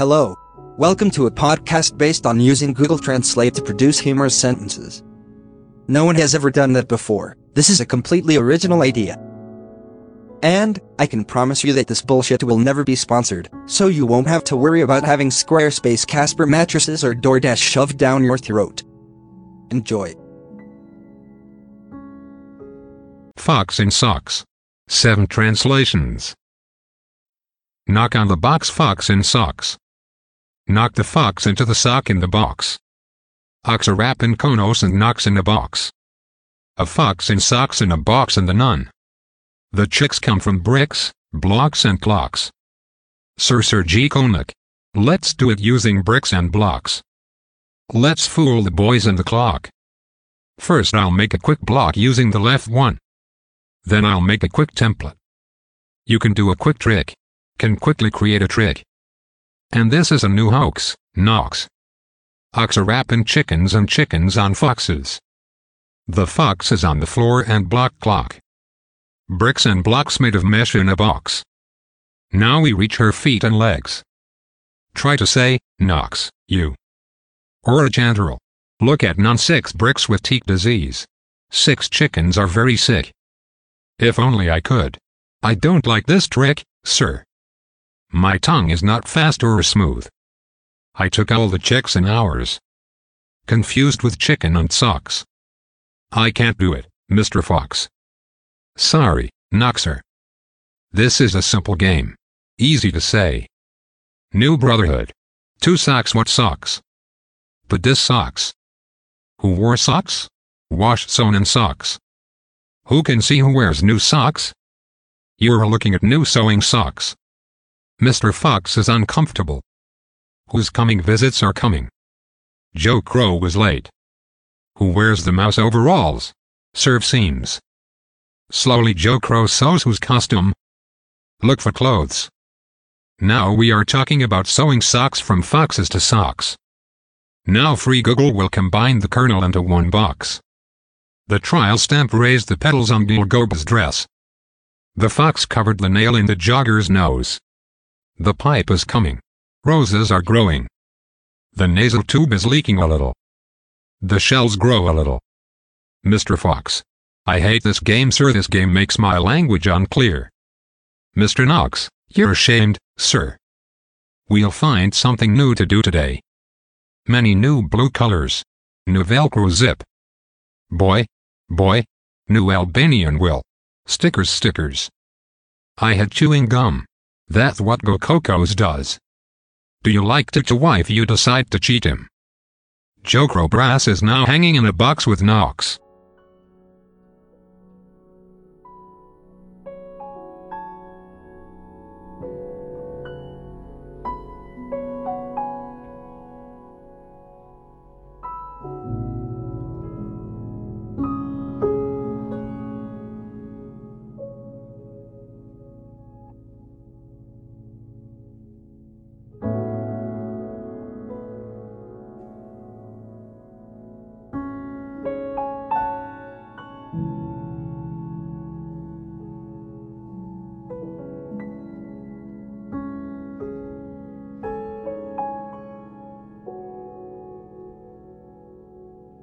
Hello. Welcome to a podcast based on using Google Translate to produce humorous sentences. No one has ever done that before. This is a completely original idea. And, I can promise you that this bullshit will never be sponsored, so you won't have to worry about having Squarespace Casper mattresses or DoorDash shoved down your throat. Enjoy. Fox in Socks. 7 translations. Knock on the box Fox in Socks. Knock the fox into the sock in the box. Ox a rap in Konos and knocks in a box. A fox in socks in a box and the nun. The chicks come from bricks, blocks and clocks. Sir Sir G. Konik. Let's do it using bricks and blocks. Let's fool the boys and the clock. First I'll make a quick block using the left one. Then I'll make a quick template. You can do a quick trick. Can quickly create a trick. And this is a new hoax, Knox. Ox are wrapping chickens and chickens on foxes. The fox is on the floor and block clock. Bricks and blocks made of mesh in a box. Now we reach her feet and legs. Try to say, Knox, you. Or a chanterel. Look at non six bricks with teak disease. Six chickens are very sick. If only I could. I don't like this trick, sir. My tongue is not fast or smooth. I took all the checks in hours. Confused with chicken and socks. I can't do it, Mr. Fox. Sorry, Noxer. This is a simple game. Easy to say. New Brotherhood. Two socks what socks? But this socks. Who wore socks? Wash sewn in socks. Who can see who wears new socks? You're looking at new sewing socks. Mr. Fox is uncomfortable. Whose coming visits are coming? Joe Crow was late. Who wears the mouse overalls? Serve seams. Slowly Joe Crow sews whose costume? Look for clothes. Now we are talking about sewing socks from foxes to socks. Now Free Google will combine the kernel into one box. The trial stamp raised the petals on Neil Goba's dress. The fox covered the nail in the jogger's nose. The pipe is coming. Roses are growing. The nasal tube is leaking a little. The shells grow a little. Mr. Fox. I hate this game sir this game makes my language unclear. Mr. Knox, you're ashamed, sir. We'll find something new to do today. Many new blue colors. New Velcro zip. Boy. Boy. New Albanian will. Stickers stickers. I had chewing gum. That's what Go Cocos does. Do you like to, wife you decide to cheat him? Joe Crow Brass is now hanging in a box with Knox.